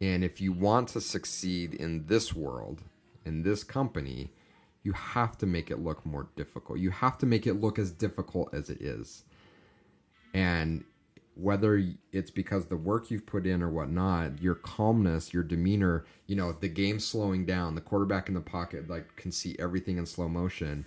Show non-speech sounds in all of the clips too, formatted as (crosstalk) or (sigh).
And if you want to succeed in this world, in this company, you have to make it look more difficult. You have to make it look as difficult as it is. And whether it's because the work you've put in or whatnot, your calmness, your demeanor, you know, the game slowing down, the quarterback in the pocket like can see everything in slow motion.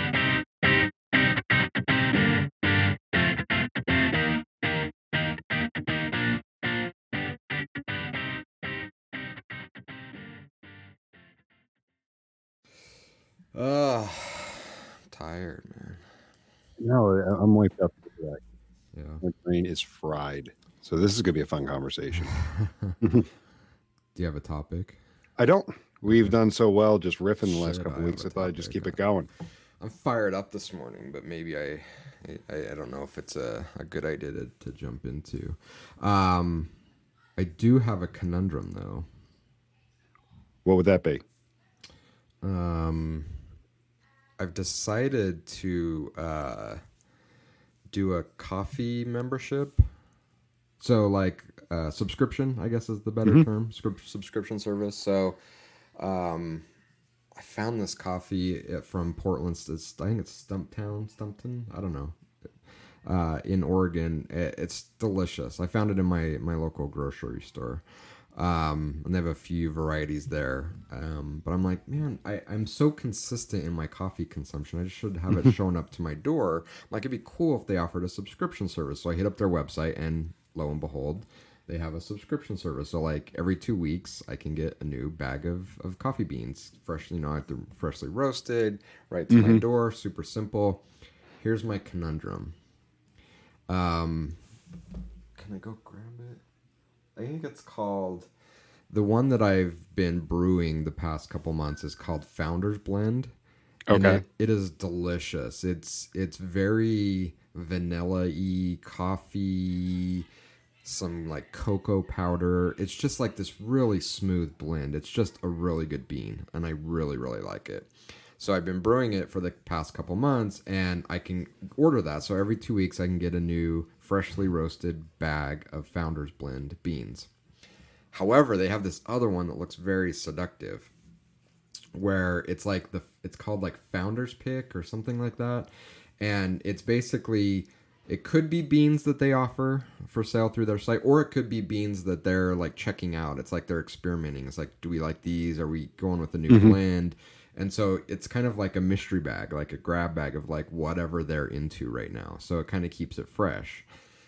Ugh, tired, man. No, I'm wiped up. Yeah. My brain is fried. So this is going to be a fun conversation. (laughs) (laughs) Do you have a topic? I don't. We've done so well just riffing the last Shit, couple I weeks. I thought I'd just keep it going. I'm fired up this morning, but maybe I, I, I don't know if it's a, a good idea to, to jump into. Um, I do have a conundrum though. What would that be? Um, I've decided to uh, do a coffee membership. So, like, uh, subscription, I guess is the better term. Scrip- subscription service. So, um, I found this coffee uh, from Portland. It's, I think it's Stumptown, Stumpton. I don't know. Uh, in Oregon, I- it's delicious. I found it in my my local grocery store um, and they have a few varieties there. Um, but I'm like, man, I, I'm so consistent in my coffee consumption. I just should have it (laughs) shown up to my door. Like, it'd be cool if they offered a subscription service. So I hit up their website, and lo and behold, they have a subscription service. So like every two weeks, I can get a new bag of, of coffee beans, freshly, you know, they're freshly roasted, right to my door. Super simple. Here's my conundrum. Um, can I go grab it? I think it's called the one that I've been brewing the past couple months is called Founders Blend. Okay. it- it is delicious. It's it's very vanilla y coffee, some like cocoa powder. It's just like this really smooth blend. It's just a really good bean, and I really really like it. So I've been brewing it for the past couple months, and I can order that. So every two weeks, I can get a new freshly roasted bag of Founders Blend beans. However, they have this other one that looks very seductive, where it's like the it's called like Founders Pick or something like that, and it's basically it could be beans that they offer for sale through their site, or it could be beans that they're like checking out. It's like they're experimenting. It's like, do we like these? Are we going with a new mm-hmm. blend? And so it's kind of like a mystery bag, like a grab bag of like whatever they're into right now. So it kind of keeps it fresh.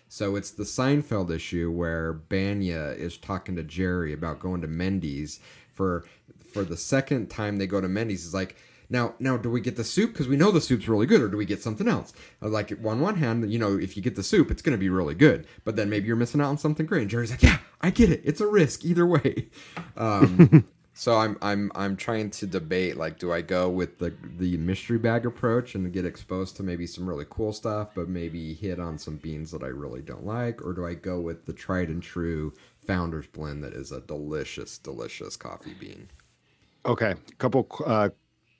So it's the Seinfeld issue where Bania is talking to Jerry about going to Mendy's for for the second time they go to Mendy's. Is like now now do we get the soup because we know the soup's really good, or do we get something else? Like on one hand, you know, if you get the soup, it's going to be really good, but then maybe you're missing out on something great. And Jerry's like, yeah, I get it. It's a risk either way. Um, (laughs) so I'm I'm I'm trying to debate like, do I go with the the mystery bag approach and get exposed to maybe some really cool stuff, but maybe hit on some beans that I really don't like, or do I go with the tried and true Founders Blend that is a delicious, delicious coffee bean? Okay. A couple uh,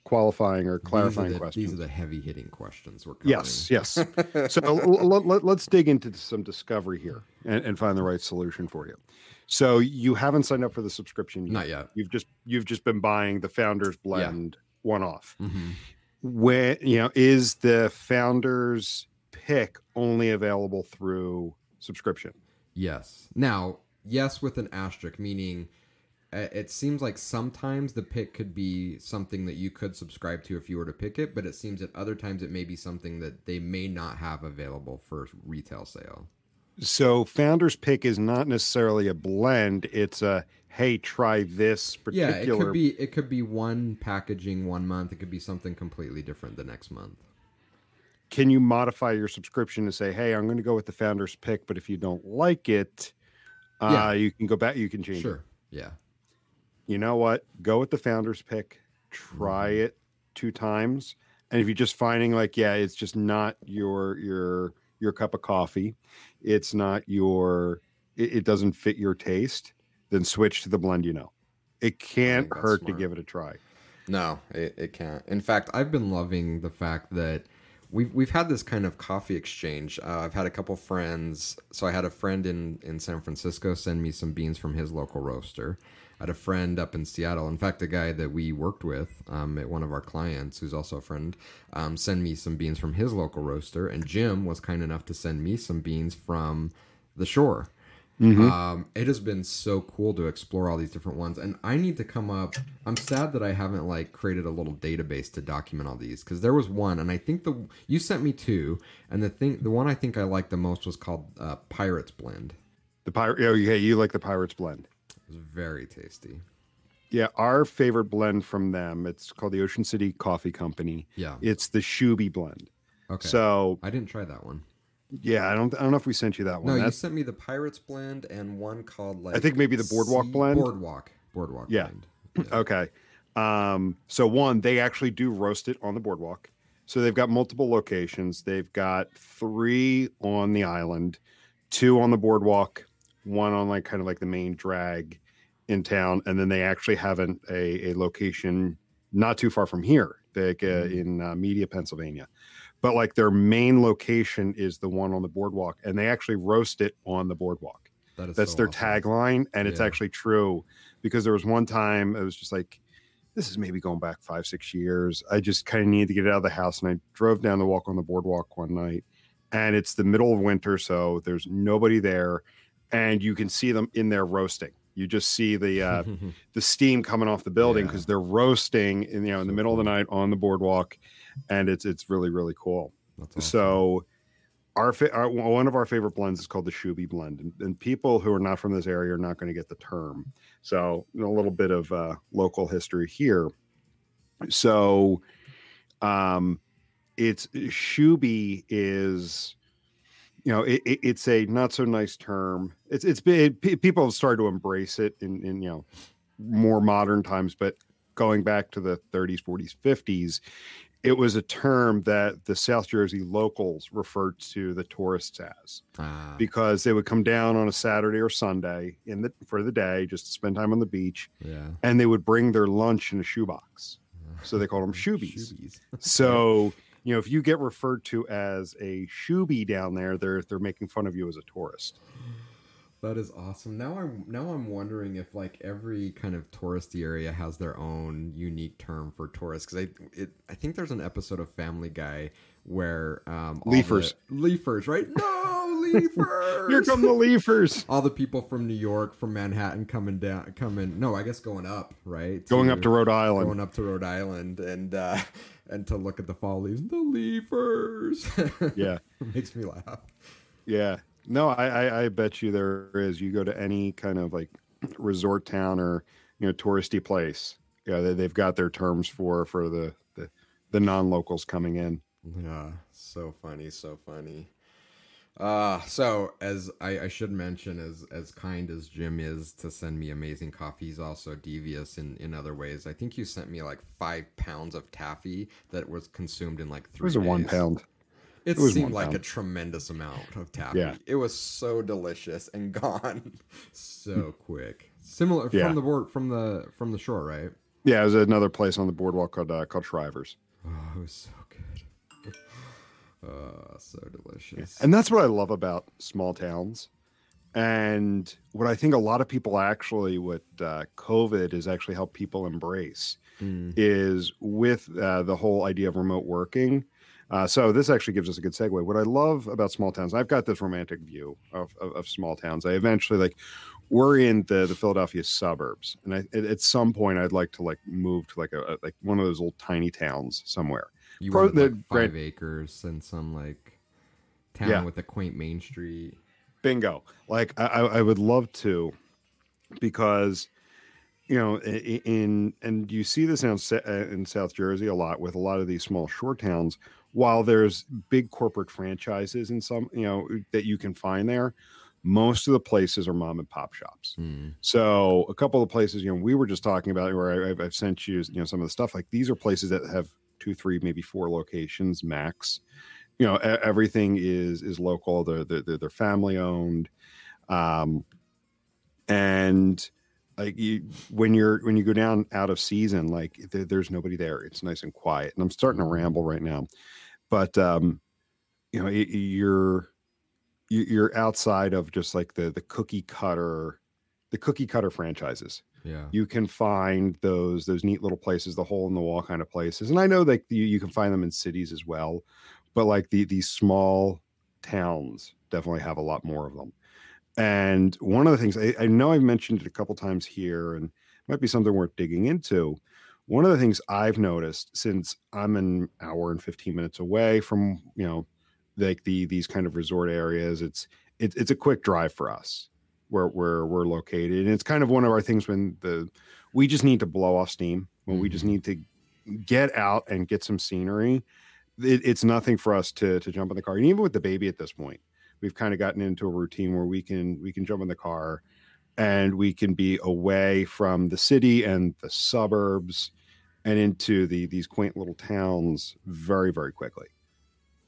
qualifying or clarifying these the, questions. These are the heavy hitting questions we're covering. Yes, yes. so let, let, let's dig into some discovery here and, and find the right solution for you. So you haven't signed up for the subscription yet. Not yet. You've just you've just been buying the Founders Blend one off. hmm When you know is the Founders pick only available through subscription? Yes. Now, yes, with an asterisk, meaning uh, it seems like sometimes the pick could be something that you could subscribe to if you were to pick it, but it seems that other times it may be something that they may not have available for retail sale. So Founders pick is not necessarily a blend. It's a hey, try this particular. Yeah, it could be it could be one packaging one month. It could be something completely different the next month. Can you modify your subscription to say, hey, I'm going to go with the Founders pick, but if you don't like it, Uh, Yeah. you can go back. You can change it. Sure. Yeah. You know what? Go with the founder's pick. Try Mm-hmm. it two times, and if you're just finding like, yeah, it's just not your your your cup of coffee, it's not your, it, it doesn't fit your taste, then switch to the blend. You know, it can't hurt to give it a try. No, it, it can't. In fact, I've been loving the fact that we've we've had this kind of coffee exchange. Uh, I've had a couple friends. So I had a friend in in San Francisco send me some beans from his local roaster. Had a friend up in Seattle. In fact, a guy that we worked with um, at one of our clients, who's also a friend, um, send me some beans from his local roaster. And Jim was kind enough to send me some beans from the shore. Um, it has been so cool to explore all these different ones, and I need to come up. I'm sad that I haven't like created a little database to document all these because there was one, and I think the you sent me two, and the thing, the one I think I liked the most was called uh, Pirates Blend. The pirate, oh yeah, you like the Pirates blend. It was very tasty. Yeah, our favorite blend from them. It's called the Ocean City Coffee Company. Yeah. It's the Shoobie blend. Okay. So I didn't try that one. yeah, I don't I don't know if we sent you that one. No, you sent me the Pirates Blend and one called like I think maybe the Boardwalk Sea- Blend? Boardwalk. Boardwalk. Yeah. Blend. (clears throat) Yeah. okay. Um, so one, they actually do roast it on the boardwalk. So they've got multiple locations. They've got three on the island, two on the boardwalk, one on like kind of like the main drag in town, and then they actually have an, a a location not too far from here, like uh, Mhm. in uh, Media, Pennsylvania. But like their main location is the one on the boardwalk, and they actually roast it on the boardwalk. That is That's so their awesome. tagline, and it's Yeah. actually true because there was one time it was just like, this is maybe going back five, six years. I just kind of needed to get out of the house, and I drove down the walk on the boardwalk one night, and it's the middle of winter, so there's nobody there, and you can see them in there roasting. You just see the uh, (laughs) the steam coming off the building Yeah. because they're roasting in you know in the middle of the night on the boardwalk, and it's it's really really cool. Awesome. So, our, fa- our one of our favorite blends is called the Shoobie blend, and, and people who are not from this area are not going to get the term. So, a little bit of uh, local history here. So, um, it's Shuby is, you know, it, it- it's a not so nice term. It's it's been pe- people have started to embrace it in in you know more modern times, but going back to the 30s, 40s, 50s, it was a term that the South Jersey locals referred to the tourists as Ah, because they would come down on a Saturday or Sunday in the for the day just to spend time on the beach, yeah. and they would bring their lunch in a shoebox. So they called them (laughs) shoebies. Shoebies. So you know, if you get referred to as a shoebie down there, they're they're making fun of you as a tourist. That is awesome. Now I'm now I'm wondering if like every kind of touristy area has their own unique term for tourists because I it I think there's an episode of Family Guy where um Leafers. the- leafers right no (laughs) leafers Here come the leafers all the people from New York from Manhattan coming down coming no I guess going up right going up to Rhode Island. going up to Rhode Island and uh (laughs) and to look at the fall leaves the leafers (laughs) Yeah. it makes me laugh Yeah. No, I, I I bet you there is. You go to any kind of like resort town or you know touristy place. Yeah, they, they've got their terms for for the the, the non locals coming in. Yeah, so funny, so funny. Uh so as I, I should mention, as as kind as Jim is to send me amazing coffee, he's also devious in in other ways. I think you sent me like five pounds of taffy that was consumed in like three. It was a one days. pound. It, it seemed like a tremendous amount of taffy. Yeah. It was so delicious and (laughs) gone so quick. Similar Yeah. from the board from the from the shore, right? Yeah, it was another place on the boardwalk called uh, called Shriver's, Oh, it was so good. Oh, so delicious. and that's what I love about small towns. And what I think a lot of people actually, what uh, COVID has actually helped people embrace Mm. is with uh, the whole idea of remote working. Uh, so this actually gives us a good segue. What I love about small towns, I've got this romantic view of, of, of small towns. I eventually like we're in the, the Philadelphia suburbs, and I, at, at some point I'd like to like move to like a, a- like one of those old tiny towns somewhere. You Pro- wanted like five grand- acres and some like town Yeah. with a quaint main street. Bingo! Like I, I would love to, because you know in and you see this in, uh, in South Jersey a lot with a lot of these small shore towns. While there's big corporate franchises in some, you know, that you can find there, most of the places are mom and pop shops. Mm. So a couple of places, you know, we were just talking about where I, I've, I've sent you, you know, some of the stuff. Like these are places that have two, three, maybe four locations max. You know, everything is is local. They're they're, they're family owned, um, and like you when you're when you go down out of season, like there, there's nobody there. It's nice and quiet. And I'm starting to ramble right now, but um, you know, it, you're you're outside of just like the the cookie cutter the cookie cutter franchises Yeah. you can find those those neat little places the hole in the wall kind of places and i know that you, you can find them in cities as well but like the these small towns definitely have a lot more of them and one of the things i, I know i've mentioned it a couple times here and it might be something worth digging into one of the things i've noticed since i'm an hour and 15 minutes away from you know like the these kind of resort areas it's it's it's a quick drive for us where where we're located and it's kind of one of our things when the we just need to blow off steam when we just Mhm. need to get out and get some scenery it, it's nothing for us to to jump in the car and even with the baby at this point we've kind of gotten into a routine where we can we can jump in the car and we can be away from the city and the suburbs and into the these quaint little towns very very quickly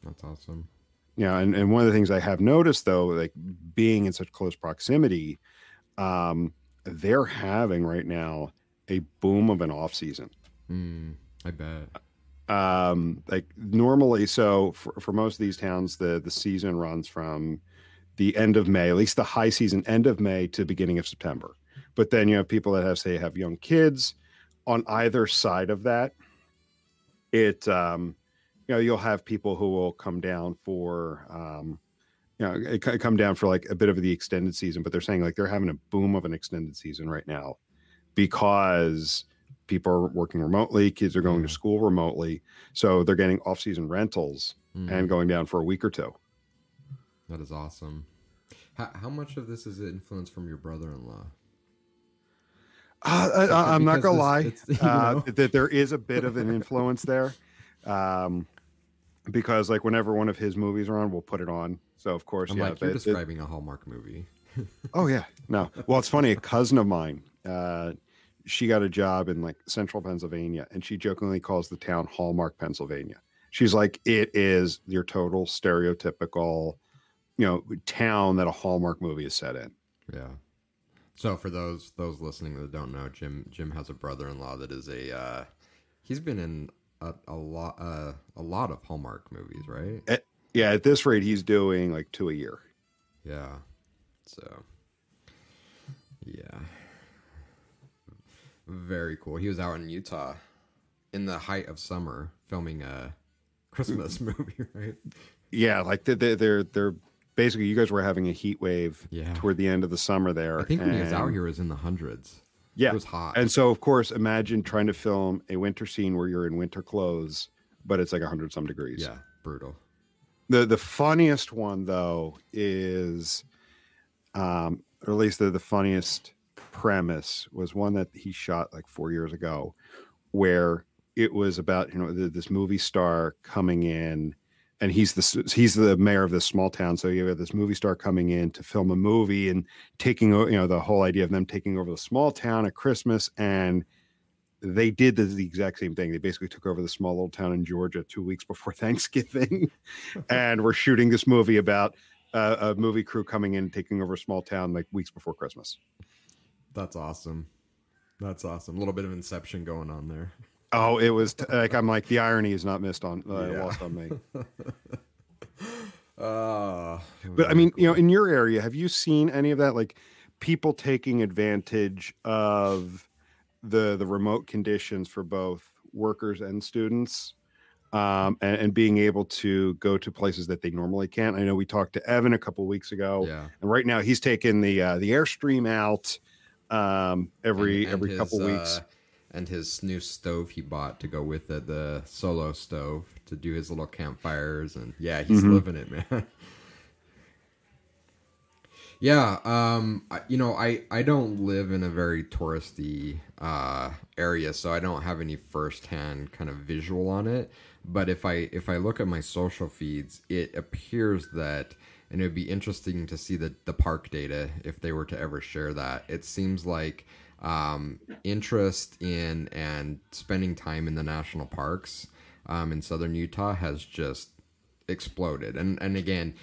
That's awesome. Yeah, and, and one of the things I have noticed though, like being in such close proximity, um, they're having right now a boom of an off season. Mm, I bet. Um, like normally, so for, for most of these towns, the the season runs from the end of May, at least the high season, end of May to beginning of September. But then you have people that have say have young kids on either side of that. It um, you know you'll have people who will come down for um, you know come down for like a bit of the extended season, but they're saying like they're having a boom of an extended season right now because people are working remotely, kids are going Yeah. to school remotely, so they're getting off season rentals Mm, and going down for a week or two. that is awesome. How, how much of this is influenced from your brother-in-law? Uh, I, I'm not gonna this- lie (laughs) uh, that there is a bit of an influence there, um, because like whenever one of his movies are on, we'll put it on. So of course, I'm yeah. like, you're it- describing a Hallmark movie. (laughs) oh yeah, no. Well, it's funny. A cousin of mine, uh, she got a job in like central Pennsylvania, and she jokingly calls the town Hallmark, Pennsylvania. She's like, it is your total stereotypical, you know, town that a Hallmark movie is set in. Yeah. So for those those listening that don't know, Jim Jim has a brother-in-law that is a uh, he's been in a, a lot uh, a lot of Hallmark movies, right? Yeah, at this rate, he's doing like two a year. Yeah. So yeah. Very cool. He was out in Utah in the height of summer filming a Christmas (laughs) movie, right? Yeah, like they- they- they're they're basically you guys were having a heat wave Yeah. toward the end of the summer there. I think when he was out here it was in the hundreds. Yeah, It was hot. and so of course imagine trying to film a winter scene where you're in winter clothes, but it's like hundred some degrees. yeah, brutal. The the funniest one though is, um, or at least the the funniest premise was one that he shot like four years ago, where it was about you know th- this movie star coming in, and he's the he's the mayor of this small town. So you have this movie star coming in to film a movie and taking you know the whole idea of them taking over the small town at Christmas and they did the, the exact same thing. They basically took over the small little town in Georgia two weeks before (laughs) Thanksgiving, and we're shooting this movie about uh, a movie crew coming in taking over a small town like weeks before Christmas. That's awesome. That's awesome. A little bit of inception going on there. Oh, it was t- like I'm like the irony is not missed on uh, Yeah. lost on me. (laughs) Uh, But I mean, you know, in your area, have you seen any of that? Like people taking advantage of the the remote conditions for both workers and students, um, and, and being able to go to places that they normally can't. I know we talked to Evan a couple weeks ago, yeah. and right now he's taking the uh, the airstream out um, every And- and every his, couple weeks. uh, and his new stove he bought to go with it, the solo stove, to do his little campfires. And yeah, he's Mhm. living it, man. (laughs) yeah, um, you know, I I don't live in a very touristy uh, area, so I don't have any firsthand kind of visual on it. But if I if I look at my social feeds, it appears that and it would be interesting to see the the park data if they were to ever share that. It seems like um, interest in and spending time in the national parks um, in southern Utah has just exploded. And and again,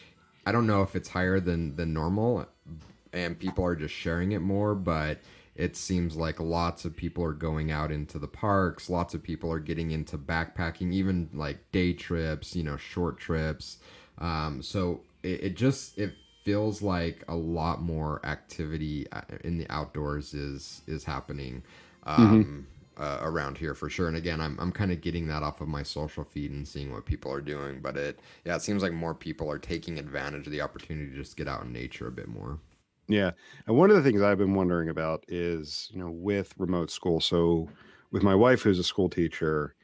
I don't know if it's higher than than normal, and people are just sharing it more, but it seems like lots of people are going out into the parks lots of people are getting into backpacking even like day trips you know short trips um, so it, it, just it feels like a lot more activity uh, in the outdoors is is happening um, mm-hmm. uh, around here for sure and again i'm, I'm kind of getting that off of my social feed and seeing what people are doing but it yeah it seems like more people are taking advantage of the opportunity to just get out in nature a bit more yeah. And one of the things I've been wondering about is, you know, with remote school. So with my wife who's a school teacher,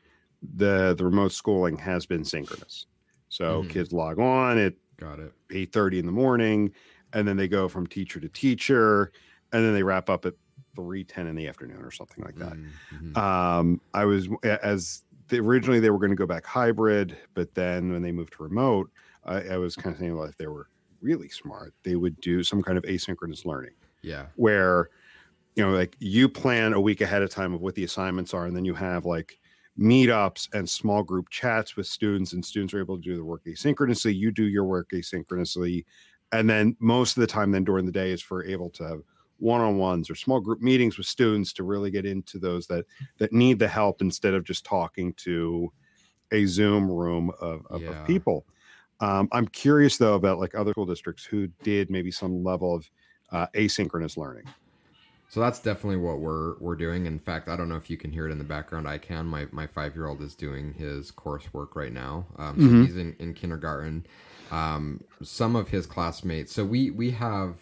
the the remote schooling has been synchronous. So mm-hmm. kids log on at got it 8 30 in the morning, and then they go from teacher to teacher, and then they wrap up at 3 10 in the afternoon or something like that. Mm-hmm. Um, I was as the, originally they were going to go back hybrid, but then when they moved to remote, I, I was kind of thinking, well, if they were really smart, they would do some kind of asynchronous learning. Yeah. Where, you know, like you plan a week ahead of time of what the assignments are, and then you have like meetups and small group chats with students, and students are able to do the work asynchronously. You do your work asynchronously. And then most of the time, then during the day, is for able to have one-on-ones or small group meetings with students to really get into those that that need the help instead of just talking to a zoom room of, of, yeah. of people um, I'm curious though about like other school districts who did maybe some level of uh, asynchronous learning. So that's definitely what we're we're doing. In fact, I don't know if you can hear it in the background. I can. My my five year old is doing his coursework right now. Um, so mm-hmm. he's in, in kindergarten. Um, some of his classmates. So we we have,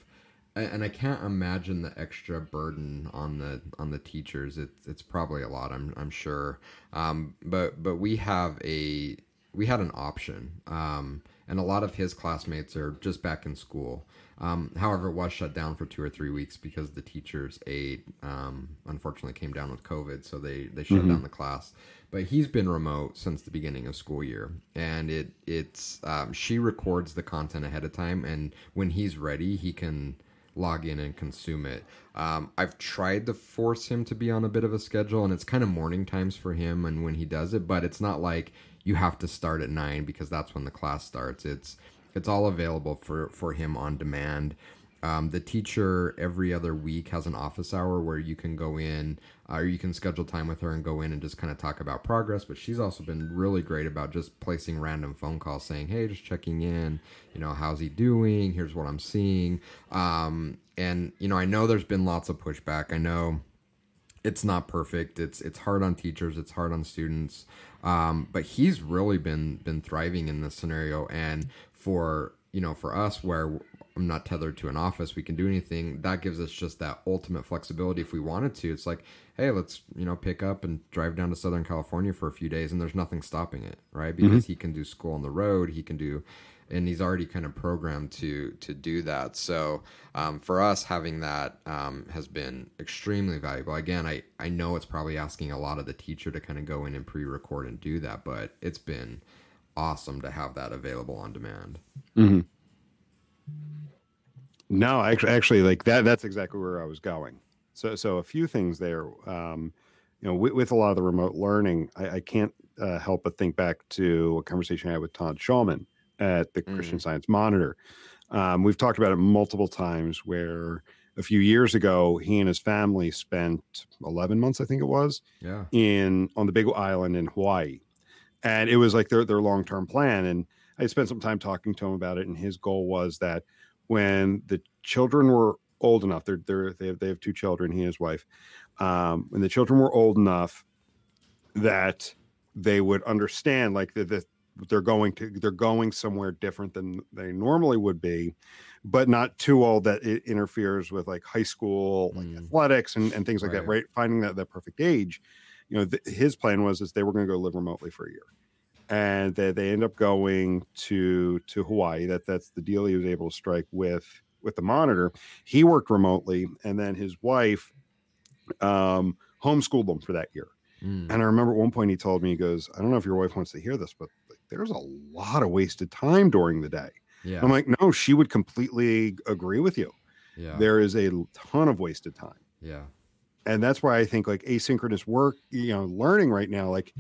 and I can't imagine the extra burden on the on the teachers. It's it's probably a lot. I'm I'm sure. Um, but but we have a we had an option. Um, and a lot of his classmates are just back in school. Um, however, it was shut down for two or three weeks because the teacher's aide um, unfortunately came down with COVID, so they they shut mm-hmm. down the class. But he's been remote since the beginning of school year, and it it's um, she records the content ahead of time, and when he's ready, he can log in and consume it. Um, I've tried to force him to be on a bit of a schedule, and it's kind of morning times for him, and when he does it, but it's not like you have to start at nine because that's when the class starts. It's it's all available for for him on demand. Um, the teacher every other week has an office hour where you can go in uh, or you can schedule time with her and go in and just kind of talk about progress. But she's also been really great about just placing random phone calls saying, hey, just checking in, you know, how's he doing? Here's what I'm seeing. Um, and, you know, I know there's been lots of pushback. I know it's not perfect. It's it's hard on teachers. It's hard on students. Um, but he's really been been thriving in this scenario. And for you know, for us, where I'm not tethered to an office, we can do anything. That gives us just that ultimate flexibility if we wanted to. It's like, hey, let's you know pick up and drive down to Southern California for a few days, and there's nothing stopping it, right? Mm-hmm. Because mm-hmm. he can do school on the road. He can do and he's already kind of programmed to to do that. So um, for us, having that um, has been extremely valuable. Again, I I know it's probably asking a lot of the teacher to kind of go in and pre-record and do that, but it's been awesome to have that available on demand. Mm-hmm. No, actually, actually, like that. That's exactly where I was going. So, so a few things there. Um, you know, with, with, a lot of the remote learning, I, I can't uh, help but think back to a conversation I had with Todd Shulman, at the mm. Christian Science Monitor. Um, we've talked about it multiple times where a few years ago he and his family spent 11 months i think it was yeah in on the big island in hawaii and it was like their, their long-term plan and i spent some time talking to him about it and his goal was that when the children were old enough they're, they're they, have, they have two children he and his wife um, when the children were old enough that they would understand like the, the they're going to they're going somewhere different than they normally would be but not too old that it interferes with like high school like mm. athletics and, and things like right. that right finding that that perfect age you know th- his plan was is they were going to go live remotely for a year and they, they end up going to to hawaii that that's the deal he was able to strike with with the monitor he worked remotely and then his wife um homeschooled them for that year mm. and i remember at one point he told me he goes i don't know if your wife wants to hear this but there's a lot of wasted time during the day. Yeah. I'm like, no, she would completely agree with you. yeah. There is a ton of wasted time. yeah. and that's why I think like asynchronous work, you know, learning right now, like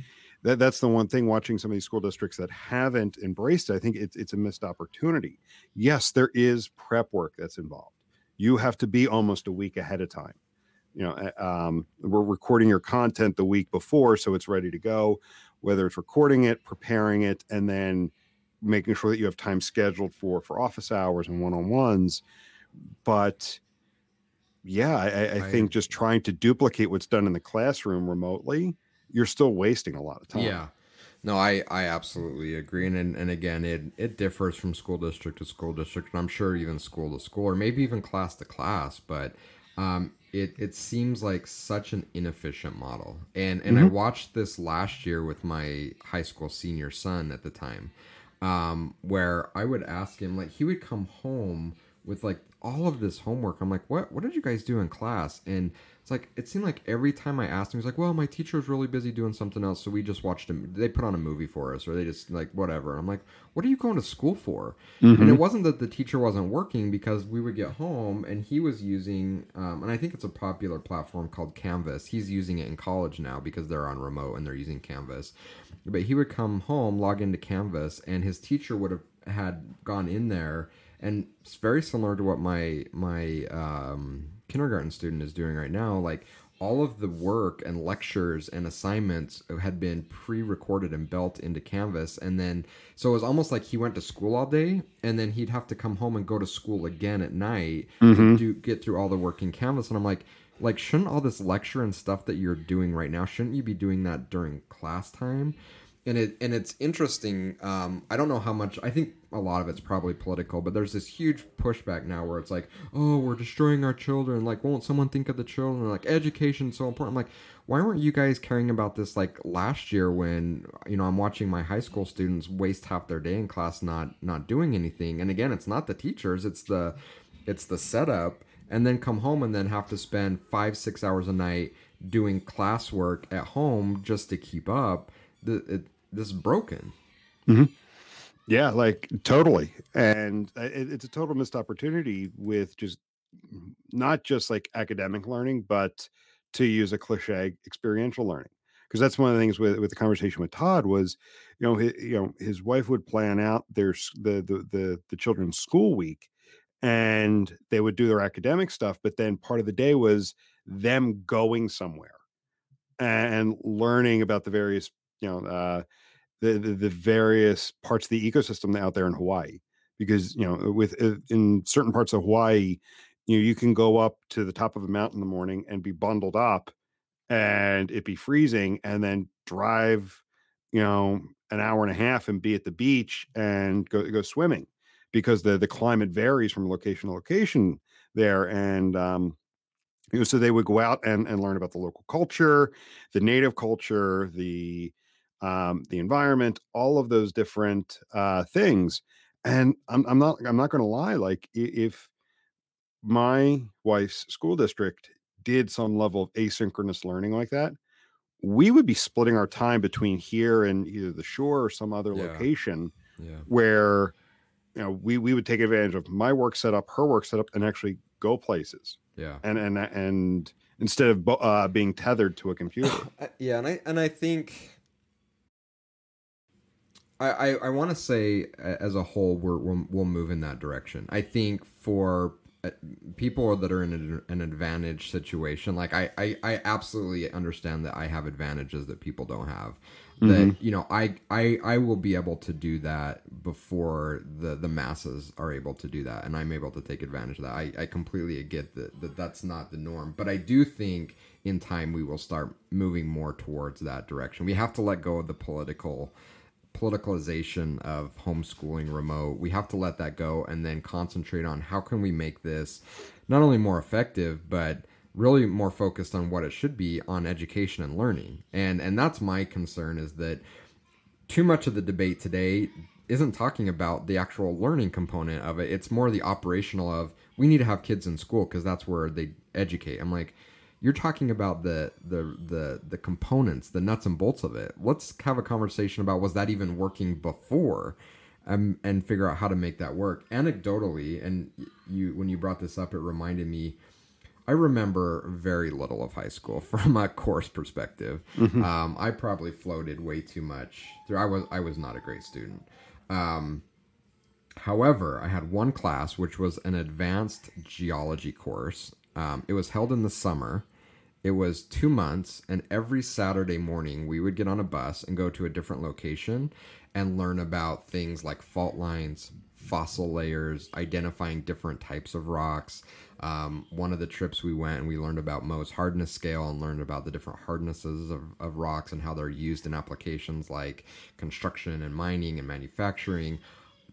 that, that's the one thing watching some of these school districts that haven't embraced it. I think it's it's a missed opportunity. Yes, there is prep work that's involved. You have to be almost a week ahead of time. You know, uh, um, we're recording your content the week before, so it's ready to go. Whether it's recording it, preparing it, and then making sure that you have time scheduled for for office hours and one on ones. But yeah, I, I- think just trying to duplicate what's done in the classroom remotely, you're still wasting a lot of time. Yeah. No, I, I absolutely agree. And, and and again, it it differs from school district to school district, and I'm sure even school to school, or maybe even class to class. But um, it it seems like such an inefficient model. And and I watched this last year with my high school senior son at the time, um, where I would ask him like he would come home with like all of this homework. I'm like, what what did you guys do in class? And it's like it seemed like every time I asked him, he's like, well, my teacher was really busy doing something else, so we just watched him. They put on a movie for us, or they just like whatever. And I'm like, what are you going to school for? And it wasn't that the teacher wasn't working because we would get home and he was using, um, and I think it's a popular platform called Canvas. He's using it in college now because they're on remote and they're using Canvas. But he would come home, log into Canvas, and his teacher would have had gone in there and it's very similar to what my my um, kindergarten student is doing right now. Like all of the work and lectures and assignments had been pre-recorded and built into canvas. And then so it was almost like he went to school all day and then he'd have to come home and go to school again at night to do get through all the work in canvas. And i'm like like shouldn't all this lecture and stuff that you're doing right now shouldn't you be doing that during class time and it and it's interesting. Um, I don't know how much. I think a lot of it's probably political, but there's this huge pushback now where it's like, oh, we're destroying our children. Like, won't someone think of the children? Like, education's so important. I'm like, why weren't you guys caring about this like last year when you know I'm watching my high school students waste half their day in class not not doing anything? And again, it's not the teachers, it's the it's the setup, and then come home and then have to spend five six hours a night doing classwork at home just to keep up. The, it, this is broken. Mm-hmm. Yeah, like totally. And it, it's a total missed opportunity with just not just like academic learning, but to use a cliche, experiential learning. Because that's one of the things with, with the conversation with Todd was, you know, his, you know, his wife would plan out their the, the the the children's school week, and they would do their academic stuff. But then part of the day was them going somewhere and learning about the various, you know, uh, the, the the various parts of the ecosystem out there in Hawaii because you know with uh, in certain parts of Hawaii you know you can go up to the top of a mountain in the morning and be bundled up and it be freezing and then drive you know an hour and a half and be at the beach and go go swimming because the the climate varies from location to location there and um you know, so they would go out and, and learn about the local culture the native culture the um, the environment, all of those different uh, things. And I'm, I'm not I'm not going to lie. Like if my wife's school district did some level of asynchronous learning like that, we would be splitting our time between here and either the shore or some other Yeah. location Yeah. where you know we we would take advantage of my work setup, her work setup, and actually go places. Yeah. And and and instead of uh, being tethered to a (coughs) computer. Yeah, and I and I think I I, I want to say as a whole we're, we'll we'll move in that direction. I think for uh, people that are in an, an advantage situation, like I, I I absolutely understand that I have advantages that people don't have. That you know I I I will be able to do that before the the masses are able to do that, and I'm able to take advantage of that. I I completely get that that that's not the norm, but I do think in time we will start moving more towards that direction. We have to let go of the political politicalization of homeschooling remote. We have to let that go and then concentrate on how can we make this not only more effective but really more focused on what it should be on education and learning. And and that's my concern is that too much of the debate today isn't talking about the actual learning component of it. It's more the operational of we need to have kids in school because that's where they educate. I'm like, you're talking about the the the the components, the nuts and bolts of it. Let's have a conversation about was that even working before? um, and figure out how to make that work. Anecdotally, and you when you brought this up, it reminded me. I remember very little of high school (laughs) from a course perspective. Um, I probably floated way too much. Through I was I was not a great student. Um, however, I had one class which was an advanced geology course. Um, it was held in the summer. It was two months, and every Saturday morning we would get on a bus and go to a different location and learn about things like fault lines, fossil layers, identifying different types of rocks. Um, one of the trips we went and we learned about Mohs hardness scale and learned about the different hardnesses of, of rocks and how they're used in applications like construction and mining and manufacturing.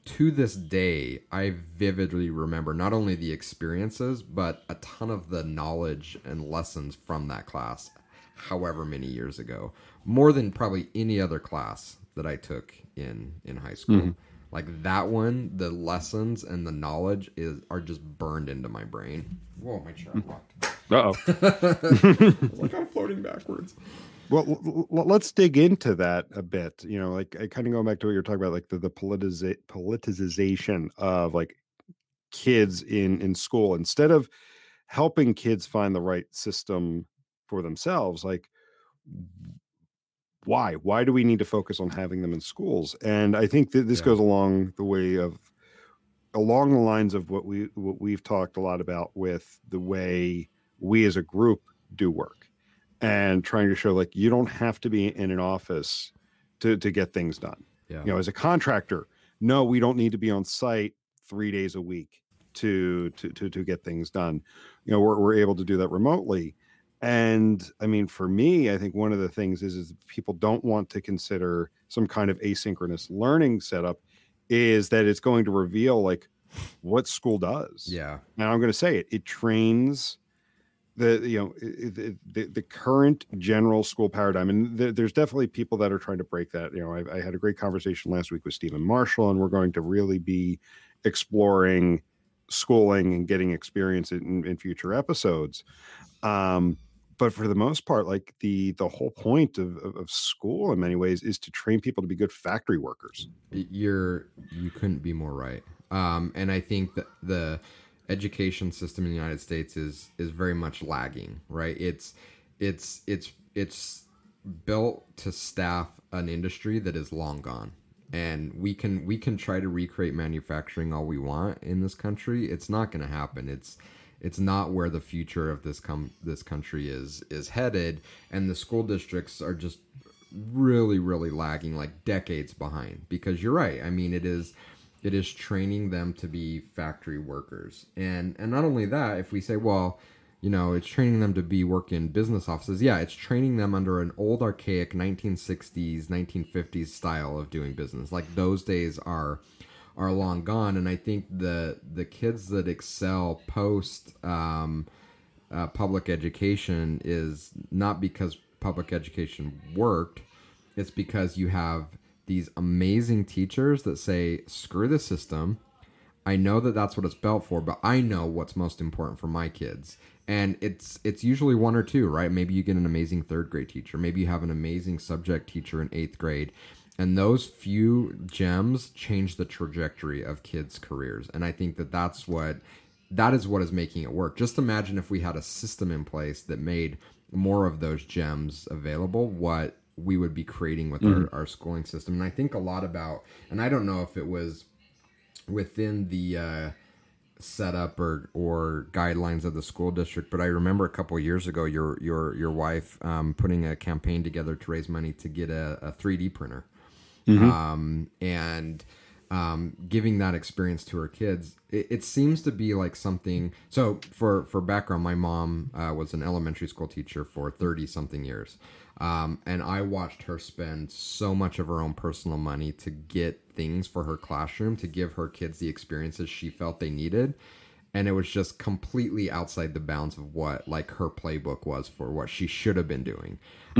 To this day, I vividly remember not only the experiences, but a ton of the knowledge and lessons from that class, however many years ago. More than probably any other class that I took in in high school. Like that one, the lessons and the knowledge is are just burned into my brain. Whoa, my chair locked. Uh oh. Like I'm floating backwards. Well, let's dig into that a bit. You know, like kind of going back to what you're talking about, like the the politiza- politicization of like kids in in school instead of helping kids find the right system for themselves. Like, why? Why do we need to focus on having them in schools? And I think that this Yeah. goes along the way of along the lines of what we what we've talked a lot about with the way we as a group do work and trying to show like you don't have to be in an office to to get things done. Yeah. You know, as a contractor, no, we don't need to be on site three days a week to to to to get things done. You know, we're we're able to do that remotely. And I mean, for me, I think one of the things is is people don't want to consider some kind of asynchronous learning setup is that it's going to reveal like what school does. Yeah. And I'm going to say it. It trains the you know the, the, the current general school paradigm, and th- there's definitely people that are trying to break that. You know, I, I had a great conversation last week with Stephen Marshall, and we're going to really be exploring schooling and getting experience in, in future episodes. Um, but for the most part, like the the whole point of, of, of school in many ways is to train people to be good factory workers. you're you couldn't be more right um, and i think that the education system in the united states is is very much lagging right? It's it's it's it's built to staff an industry that is long gone. And we can we can try to recreate manufacturing all we want in this country. It's not going to happen. It's it's not where the future of this com- this country is is headed. And the school districts are just really really lagging like decades behind. Because you're right. I mean it is it is training them to be factory workers. And and not only that if we say well you know it's training them to be work in business offices yeah it's training them under an old archaic 1960s 1950s style of doing business. Like those days are are long gone. And i think the the kids that excel post um uh, public education is not because public education worked. It's because you have these amazing teachers that say screw the system. I know that that's what it's built for but i know what's most important for my kids. And it's it's usually one or two right? Maybe you get an amazing third grade teacher. Maybe you have an amazing subject teacher in eighth grade. And those few gems change the trajectory of kids careers. And i think that that's what that is what is making it work. Just imagine if we had a system in place that made more of those gems available, what we would be creating with our, our schooling system. And I think a lot about, and I don't know if it was within the uh, setup or or guidelines of the school district, but I remember a couple years ago, your your your wife um, putting a campaign together to raise money to get a, a 3D printer um, and um, giving that experience to her kids. It, it seems to be like something. So for for background, my mom uh, was an elementary school teacher for thirty something years, um, and I watched her spend so much of her own personal money to get things for her classroom to give her kids the experiences she felt they needed and it was just completely outside the bounds of what like her playbook was for what she should have been doing.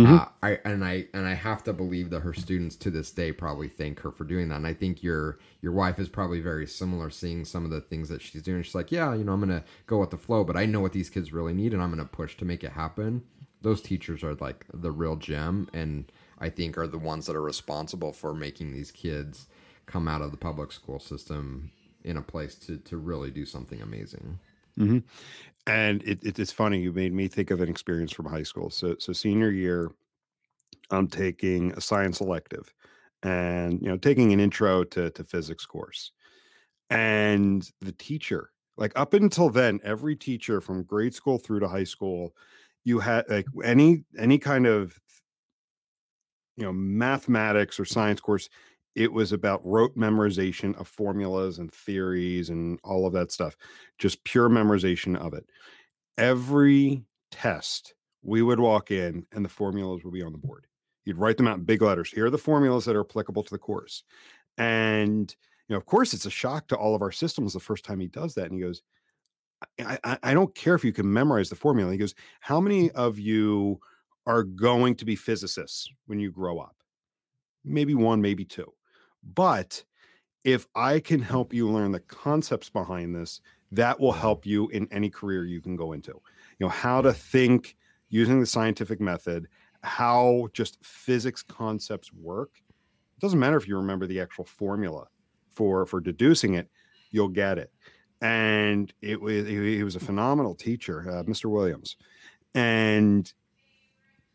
Uh, I and I and I have to believe that her students to this day probably thank her for doing that. And I think your your wife is probably very similar, seeing some of the things that she's doing. She's like, yeah, you know, I'm gonna go with the flow, but I know what these kids really need, and I'm gonna push to make it happen. Those teachers are like the real gem, and I think are the ones that are responsible for making these kids come out of the public school system in a place to to really do something amazing. Mm-hmm. And it, it, it's funny. You made me think of an experience from high school. So so senior year, I'm taking a science elective, and you know taking an intro to to physics course, and the teacher like up until then every teacher from grade school through to high school you had like any any kind of you know mathematics or science course it was about rote memorization of formulas and theories and all of that stuff just pure memorization of it. Every test we would walk in and the formulas would be on the board. You'd write them out in big letters. Here are the formulas that are applicable to the course. And you know of course it's a shock to all of our systems the first time he does that and he goes I, I, don't care if you can memorize the formula he goes how many of you are going to be physicists when you grow up. Maybe one, maybe two. But if I can help you learn the concepts behind this, that will help you in any career you can go into. You know, how to think using the scientific method, how just physics concepts work. It doesn't matter if you remember the actual formula for for deducing it, you'll get it. And it was he was a phenomenal teacher, uh, Mr. Williams. And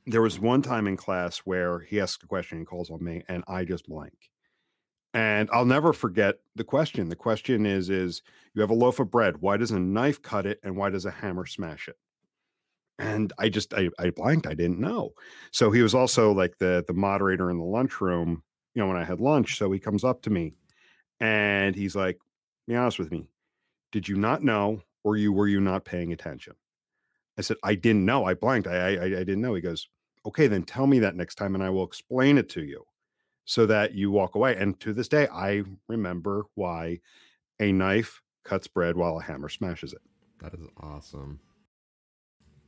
there was one time in class where he asks a question and calls on me and i just blank. And i'll never forget the question. The question is is you have a loaf of bread. Why does a knife cut it and why does a hammer smash it? And i just i, I blanked. I didn't know. So he was also like the the moderator in the lunchroom you know when i had lunch. So he comes up to me and he's like be honest with me did you not know or you were you not paying attention I said, I didn't know. I blanked. I, I, I didn't know. He goes, okay, then tell me that next time and I will explain it to you so that you walk away. And to this day, I remember why a knife cuts bread while a hammer smashes it. That is awesome.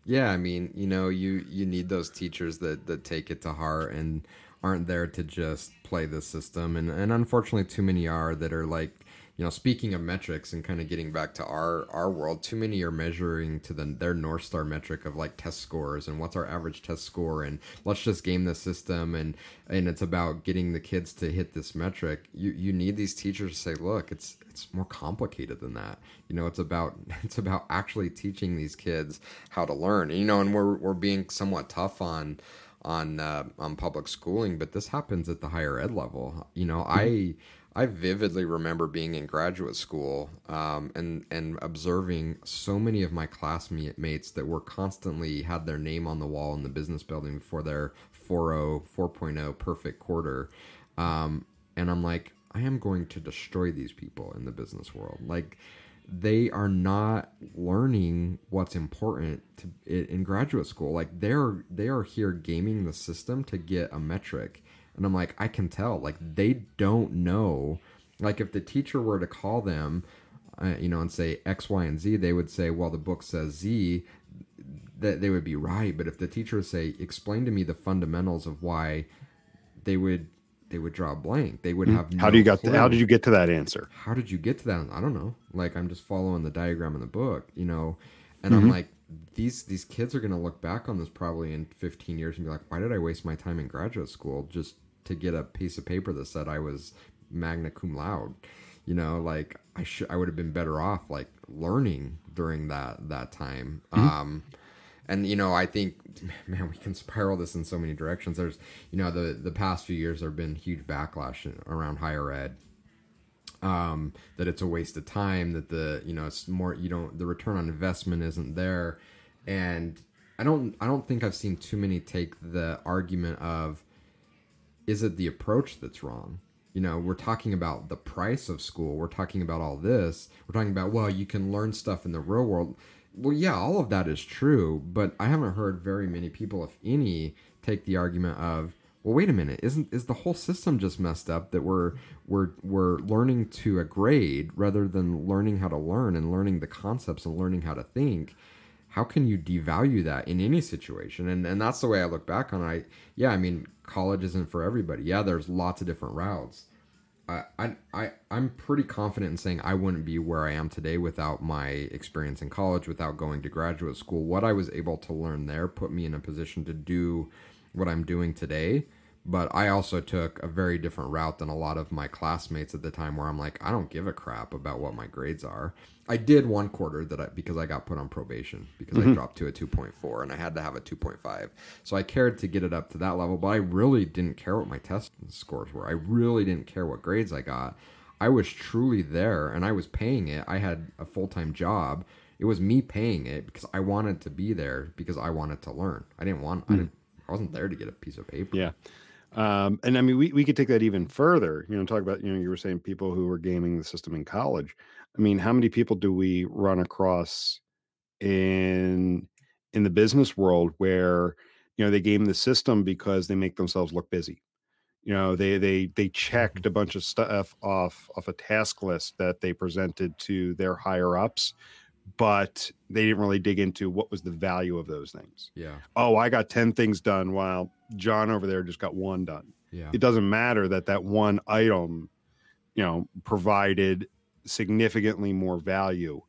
Yeah, I mean, you know, you you need those teachers that that take it to heart and aren't there to just play the system and and unfortunately too many are that are like you know, speaking of metrics and kind of getting back to our our world, too many are measuring to the their north star metric of like test scores and what's our average test score and let's just game the system and and it's about getting the kids to hit this metric. You you need these teachers to say, look, it's it's more complicated than that. You know, it's about (laughs) it's about actually teaching these kids how to learn. You know, and we're we're being somewhat tough on on uh, on public schooling, but this happens at the higher ed level. You know, I I vividly remember being in graduate school um, and and observing so many of my classmates that were constantly had their name on the wall in the business building for their 4.0 4.0 perfect quarter, um, and I'm like, I am going to destroy these people in the business world. Like, they are not learning what's important to in graduate school. Like, they're they are here gaming the system to get a metric and I'm like, I can tell. Like they don't know. Like if the teacher were to call them, uh, you know, and say X, Y, and Z, they would say, well, the book says Z. That they would be right. But if the teacher would say, explain to me the fundamentals of why, they would they would draw blank. They would hmm. have. How no do you got? To, how did you get to that answer? How did you get to that? I don't know. Like I'm just following the diagram in the book, you know, and mm-hmm. I'm like, these these kids are going to look back on this probably in 15 years and be like, why did I waste my time in graduate school just to get a piece of paper that said I was magna cum laude. You know, like I should I would have been better off like learning during that that time. Mm-hmm. Um and you know, I think (laughs) man, we can spiral this in so many directions. There's you know, the the past few years there have been huge backlash around higher ed. Um, that it's a waste of time, that the you know it's more you don't the return on investment isn't there, and I don't I don't think I've seen too many take the argument of is it the approach that's wrong? You know, we're talking about the price of school. We're talking about all this. We're talking about, well, you can learn stuff in the real world. Well, yeah, all of that is true, but I haven't heard very many people, if any, take the argument of, well, wait a minute, isn't is the whole system just messed up that we're we're we're learning to a grade rather than learning how to learn and learning the concepts and learning how to think? how can you devalue that in any situation? And and that's the way I look back on it. I yeah, I mean, college isn't for everybody. Yeah, there's lots of different routes. I I, I'm pretty confident in saying I wouldn't be where I am today without my experience in college, without going to graduate school. What I was able to learn there put me in a position to do what I'm doing today. But I also took a very different route than a lot of my classmates at the time where I'm like, I don't give a crap about what my grades are. I did one quarter that I because I got put on probation because I mm-hmm. dropped to a 2.4 and I had to have a 2.5. So I cared to get it up to that level, but I really didn't care what my test scores were. I really didn't care what grades I got. I was truly there and I was paying it. I had a full-time job. It was me paying it because I wanted to be there because I wanted to learn. I didn't want I hmm. didn't I wasn't there to get a piece of paper. Yeah. Um, and I mean, we, we could take that even further, you know, talk about, you know, you were saying people who were gaming the system in college. I mean, how many people do we run across in, in the business world where, you know, they game the system because they make themselves look busy. You know, they, they, they checked a bunch of stuff off, off a task list that they presented to their higher ups but they didn't really dig into what was the value of those things. Yeah. Oh, I got 10 things done while John over there just got one done. Yeah. It doesn't matter that that one item, you know, provided significantly more value,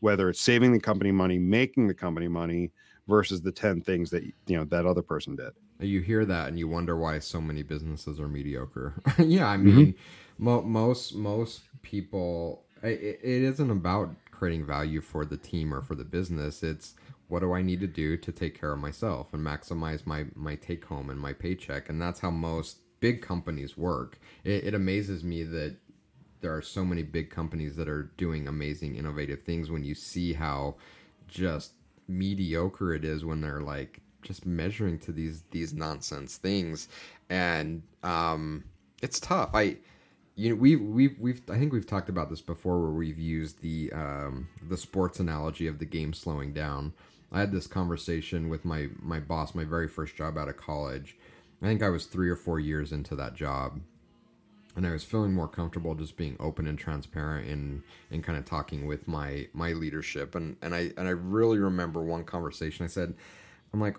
whether it's saving the company money, making the company money versus the 10 things that, you know, that other person did. You hear that and you wonder why so many businesses are mediocre. (laughs) yeah, I mm-hmm. mean, mo- most most people it, it isn't about creating value for the team or for the business. It's what do I need to do to take care of myself and maximize my my take home and my paycheck, and that's how most big companies work. It, it amazes me that there are so many big companies that are doing amazing, innovative things. When you see how just mediocre it is when they're like just measuring to these these nonsense things, and um, it's tough. I you know we we we've I think we've talked about this before where we've used the um, the sports analogy of the game slowing down. I had this conversation with my my boss, my very first job out of college. I think I was three or four years into that job, and I was feeling more comfortable just being open and transparent and and kind of talking with my my leadership. And and I and I really remember one conversation. I said, I'm like,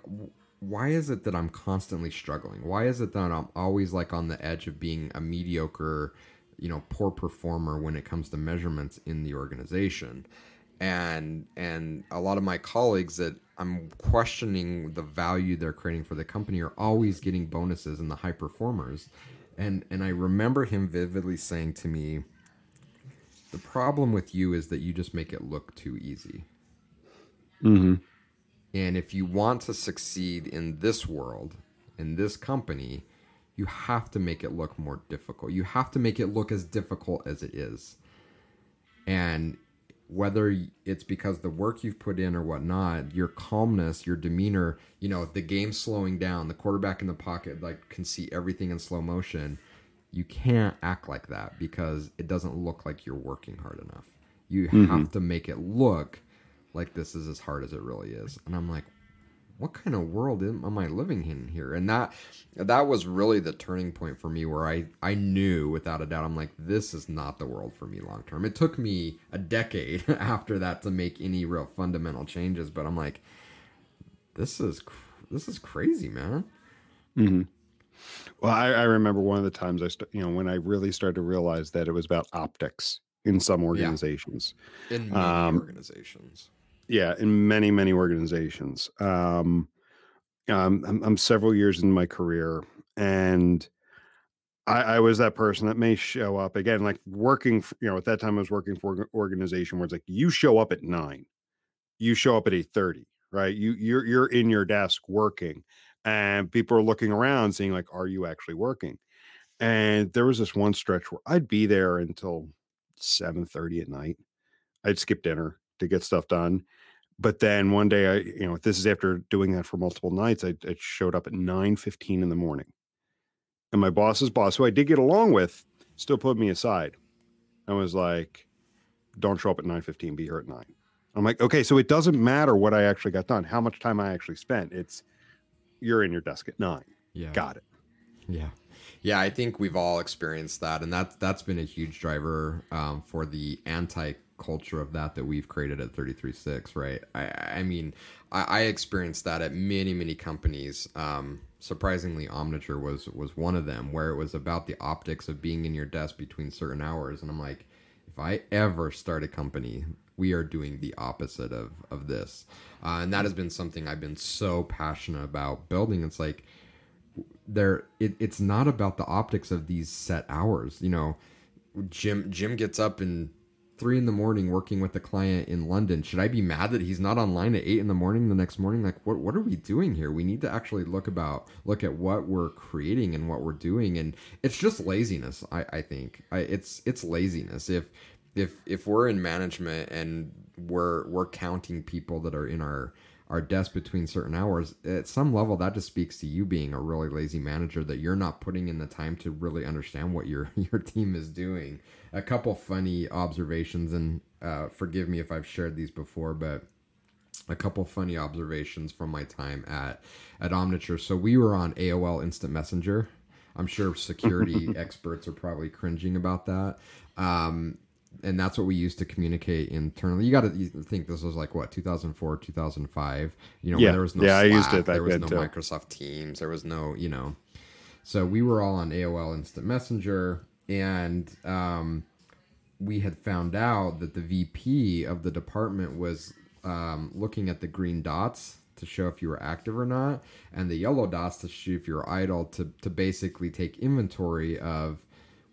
why is it that I'm constantly struggling? Why is it that I'm always like on the edge of being a mediocre, you know, poor performer when it comes to measurements in the organization? And and a lot of my colleagues that I'm questioning the value they're creating for the company are always getting bonuses and the high performers. And and I remember him vividly saying to me, the problem with you is that you just make it look too easy. Mm-hmm. And if you want to succeed in this world, in this company, you have to make it look more difficult. You have to make it look as difficult as it is. And whether it's because the work you've put in or whatnot, your calmness, your demeanor, you know, the game slowing down, the quarterback in the pocket like can see everything in slow motion. You can't act like that because it doesn't look like you're working hard enough. You mm-hmm. have to make it look like this is as hard as it really is. And I'm like, what kind of world am, I living in here? And that that was really the turning point for me where I I knew without a doubt I'm like this is not the world for me long term. It took me a decade (laughs) after that to make any real fundamental changes, but I'm like this is this is crazy, man. Mm-hmm. Well, I, I remember one of the times I, st- you know, when I really started to realize that it was about optics in some organizations. In many Um, organizations. Yeah, in many many organizations. Um, um, I'm, I'm several years in my career, and I, I was that person that may show up again, like working. f you know, at that time I was working for an organization where it's like you show up at nine, you show up at eight thirty, right? You you're you're in your desk working, and people are looking around, saying like, "Are you actually working?" And there was this one stretch where I'd be there until seven thirty at night. I'd skip dinner to get stuff done. But then one day, I you know, this is after doing that for multiple nights. I, I showed up at nine fifteen in the morning, and my boss's boss, who I did get along with, still put me aside. and was like, "Don't show up at nine fifteen. Be here at 9. I'm like, "Okay, so it doesn't matter what I actually got done, how much time I actually spent. It's you're in your desk at nine. Yeah. Got it. Yeah. Yeah, I think we've all experienced that, and that's that's been a huge driver um, for the anti culture of that that we've created at 33 Sticks, right? I, I mean, I, I experienced that at many, many companies. Um, surprisingly, Omniture was was one of them, where it was about the optics of being in your desk between certain hours, and I'm like, if I ever start a company, we are doing the opposite of of this, uh, and that has been something I've been so passionate about building. It's like they're it, it's not about the optics of these set hours. You know, Jim Jim gets up in three in the morning working with a client in London. Should I be mad that he's not online at eight in the morning the next morning? Like, what what are we doing here? We need to actually look about look at what we're creating and what we're doing, and it's just laziness. I I think I, it's it's laziness. If if if we're in management and we're we're counting people that are in our our desk between certain hours at some level that just speaks to you being a really lazy manager that you're not putting in the time to really understand what your (laughs) your team is doing. A couple funny observations and uh, forgive me if i've shared these before but a couple funny observations from my time at at omniture. So we were on aol instant messenger. I'm sure security (laughs) experts are probably cringing about that. Um, and that's what we used to communicate internally. You got to think this was like what 2004, 2005. You know, Yeah. there was no Yeah, I Slack, used it there was no too. Microsoft Teams, there was no, you know. So we were all on AOL Instant Messenger, and um, we had found out that the VP of the department was um, looking at the green dots to show if you were active or not, and the yellow dots to show if you were idle to to basically take inventory of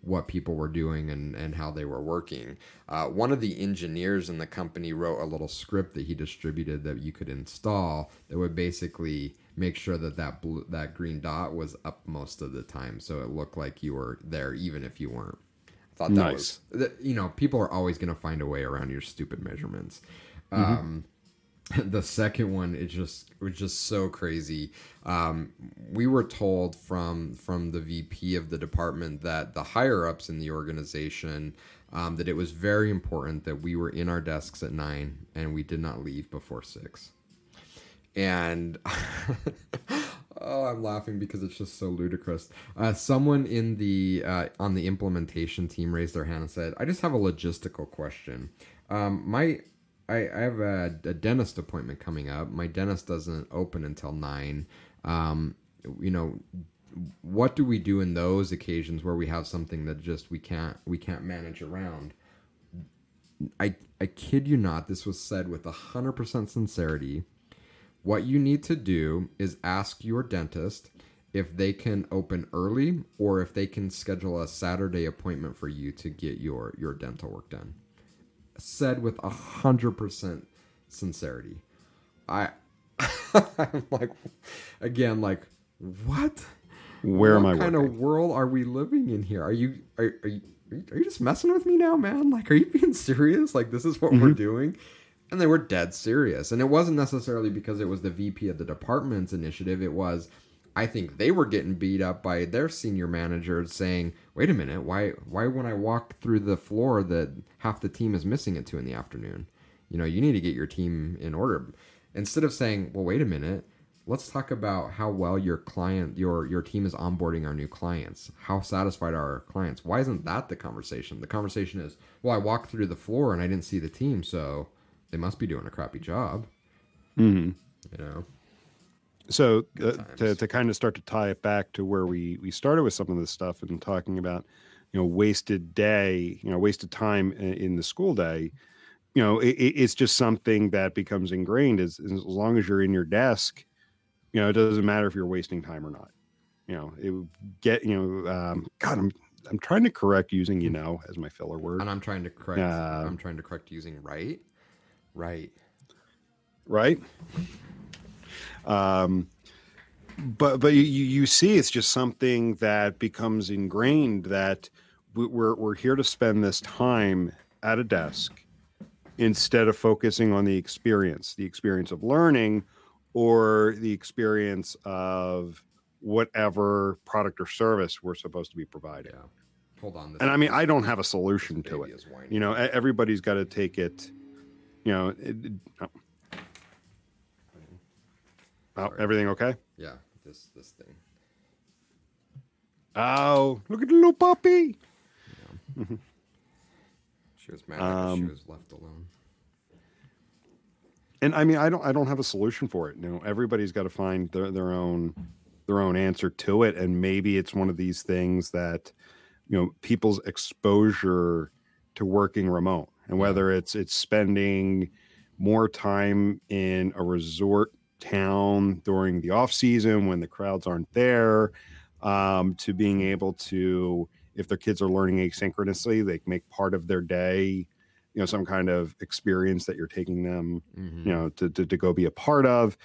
what people were doing and, and how they were working. Uh, one of the engineers in the company wrote a little script that he distributed that you could install that would basically make sure that that blue, that green dot was up most of the time, so it looked like you were there even if you weren't. I thought that Nice. was that- you know people are always going to find a way around your stupid measurements. Um, (laughs) the second one it just was just so crazy. Um, we were told from from the vp of the department that the higher ups in the organization um, that it was very important that we were in our desks at nine and we did not leave before six. And (laughs) oh i'm laughing because it's just so ludicrous. Uh, someone in the uh, on the implementation team raised their hand and said i just have a logistical question. Um, my I, I have a, a dentist appointment coming up. My dentist doesn't open until nine. Um, you know what do we do in those occasions where we have something that just we can't we can't manage around? I i kid you not this was said with 100% sincerity. What you need to do is ask your dentist if they can open early or if they can schedule a Saturday appointment for you to get your your dental work done. Said with a hundred percent sincerity. I (laughs) I'm like again like what? Where what am I What kind working? of world are we living in here? Are you are, are you are you just messing with me now, man? Like, are you being (laughs) serious? Like, this is what we're mm-hmm. doing? And they were dead serious. And it wasn't necessarily because it was the VP of the department's initiative. It was, I think they were getting beat up by their senior managers saying, "Wait a minute, why why when I walk through the floor that half the team is missing at two in the afternoon? You know, you need to get your team in order." Instead of saying, "Well, wait a minute." let's talk about how well your client your your team is onboarding our new clients how satisfied are our clients why isn't that the conversation the conversation is well i walked through the floor and i didn't see the team so they must be doing a crappy job Mhm. you know So uh, to, to kind of start to tie it back to where we we started with some of this stuff and talking about you know wasted day you know wasted time in, in the school day you know it, it- it's just something that becomes ingrained as, as long as you're in your desk you know it doesn't matter if you're wasting time or not. You know it would get you know um, god i'm i'm trying to correct using you know as my filler word. And i'm trying to correct Uh, i'm trying to correct using right. Right. Right? Um, but but you you see, it's just something that becomes ingrained that we- we're we're here to spend this time at a desk instead of focusing on the experience, the experience of learning, or the experience of whatever product or service we're supposed to be providing. yeah hold on this And I mean, I don't have a solution to it. You know, everybody's got to take it. You know, it, it- oh. Sorry. everything okay? yeah this this thing Oh, look at the little puppy. she was mad because she Um, was left alone And I mean, I don't, I don't have a solution for it. You know, everybody's got to find their, their own, their own answer to it. And maybe it's one of these things that, you know, people's exposure to working remote, and whether it's it's spending more time in a resort town during the off season when the crowds aren't there, um, to being able to, if their kids are learning asynchronously, they make part of their day, you know, some kind of experience that you're taking them, Mhm. you know, to, to, to go be a part of.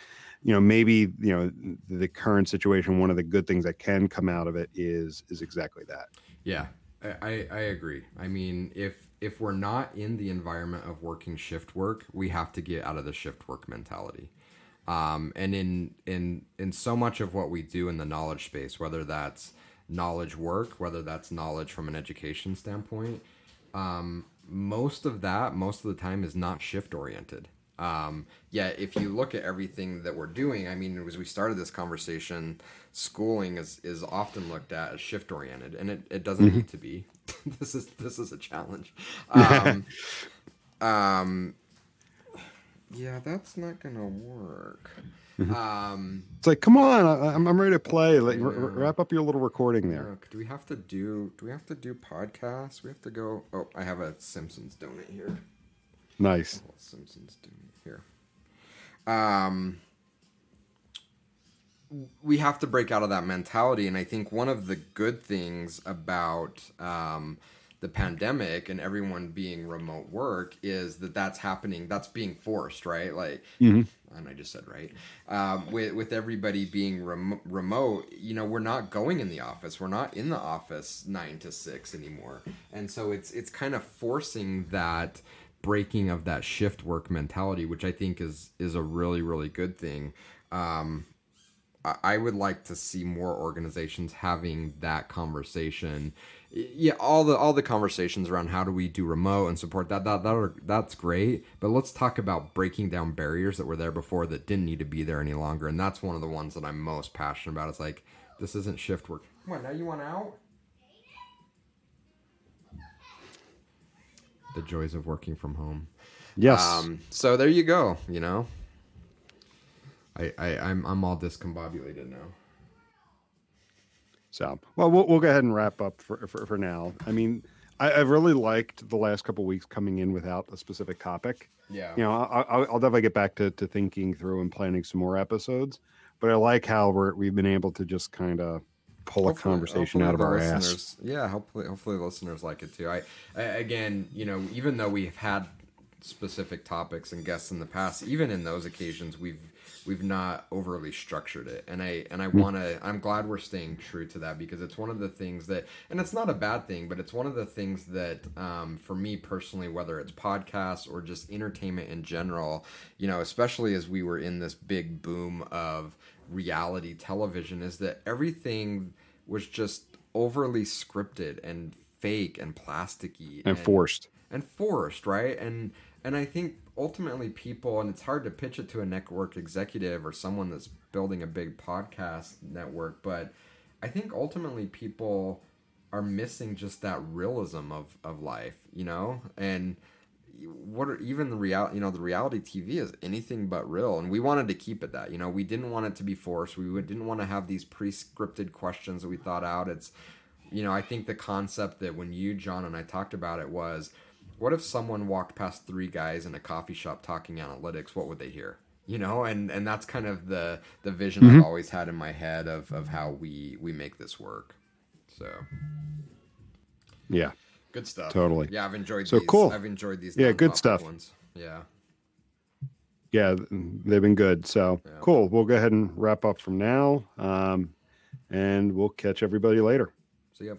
You know, maybe, you know, the current situation, one of the good things that can come out of it is is exactly that. Yeah, I I agree. I mean, if if we're not in the environment of working shift work, we have to get out of the shift work mentality. Um, and in in in so much of what we do in the knowledge space, whether that's knowledge work, whether that's knowledge from an education standpoint, um, most of that, most of the time, is not shift oriented. Um, yeah, if you look at everything that we're doing, I mean, as we started this conversation, schooling is, is often looked at as shift oriented, and it, it doesn't need to be. (laughs) this is this is a challenge. Um, (laughs) um, yeah, that's not gonna work. (laughs) Um, It's like, come on, I, I'm, I'm ready to play. Like, Yeah. r- wrap up your little recording there. Look, do we have to do do we have to do podcasts? We have to go. Oh, I have a Simpsons donut here. Nice. Simpsons donut here. Um, we have to break out of that mentality, and I think one of the good things about um, the pandemic and everyone being remote work is that that's happening. That's being forced, right? Like, Mhm. and I just said right. Um, with with everybody being rem- remote, you know, we're not going in the office. We're not in the office nine to six anymore, and so it's it's kind of forcing that breaking of that shift work mentality, which I think is is a really really good thing. Um, I- would like to see more organizations having that conversation. Yeah, all the all the conversations around how do we do remote and support that that that are, that's great. But let's talk about breaking down barriers that were there before that didn't need to be there any longer. And that's one of the ones that I'm most passionate about. It's like this isn't shift work. What now? You want out? The joys of working from home. Yes. Um, so there you go. You know, I, I I'm I'm all discombobulated now. So, well, we'll, we'll go ahead and wrap up for, for, for now. I mean, I, I've really liked the last couple weeks coming in without a specific topic. Yeah. You know, I, I, I'll definitely get back to, to thinking through and planning some more episodes. But I like how we're, we've been able to just kind of pull a conversation out of our ass. Yeah, hopefully, hopefully listeners like it too. I, I again, you know, even though we've had specific topics and guests in the past, even in those occasions, we've we've not overly structured it, and I and I Hmm. want to. I'm glad we're staying true to that because it's one of the things that, and it's not a bad thing, but it's one of the things that, um, for me personally, whether it's podcasts or just entertainment in general, you know, especially as we were in this big boom of reality television, is that everything was just overly scripted and fake and plasticky And forced. and forced, right? And and I think ultimately people, and it's hard to pitch it to a network executive or someone that's building a big podcast network, but I think ultimately people are missing just that realism of of life, you know, and what are even the real you know the reality tv is anything but real and we wanted to keep it that you know? We didn't want it to be forced. We didn't want to have these pre-scripted questions that we thought out. It's you know i think the concept that when you john and i talked about it was what if someone walked past three guys in a coffee shop talking analytics what would they hear you know and and that's kind of the the vision i've always had in my head of of how we we make this work so Yeah. good stuff Totally. yeah i've enjoyed So these cool. i've enjoyed these Yeah, good stuff. ones. yeah Yeah. They've been good. So Yeah. cool. We'll go ahead and wrap up from now. Um, and we'll catch everybody later. See yep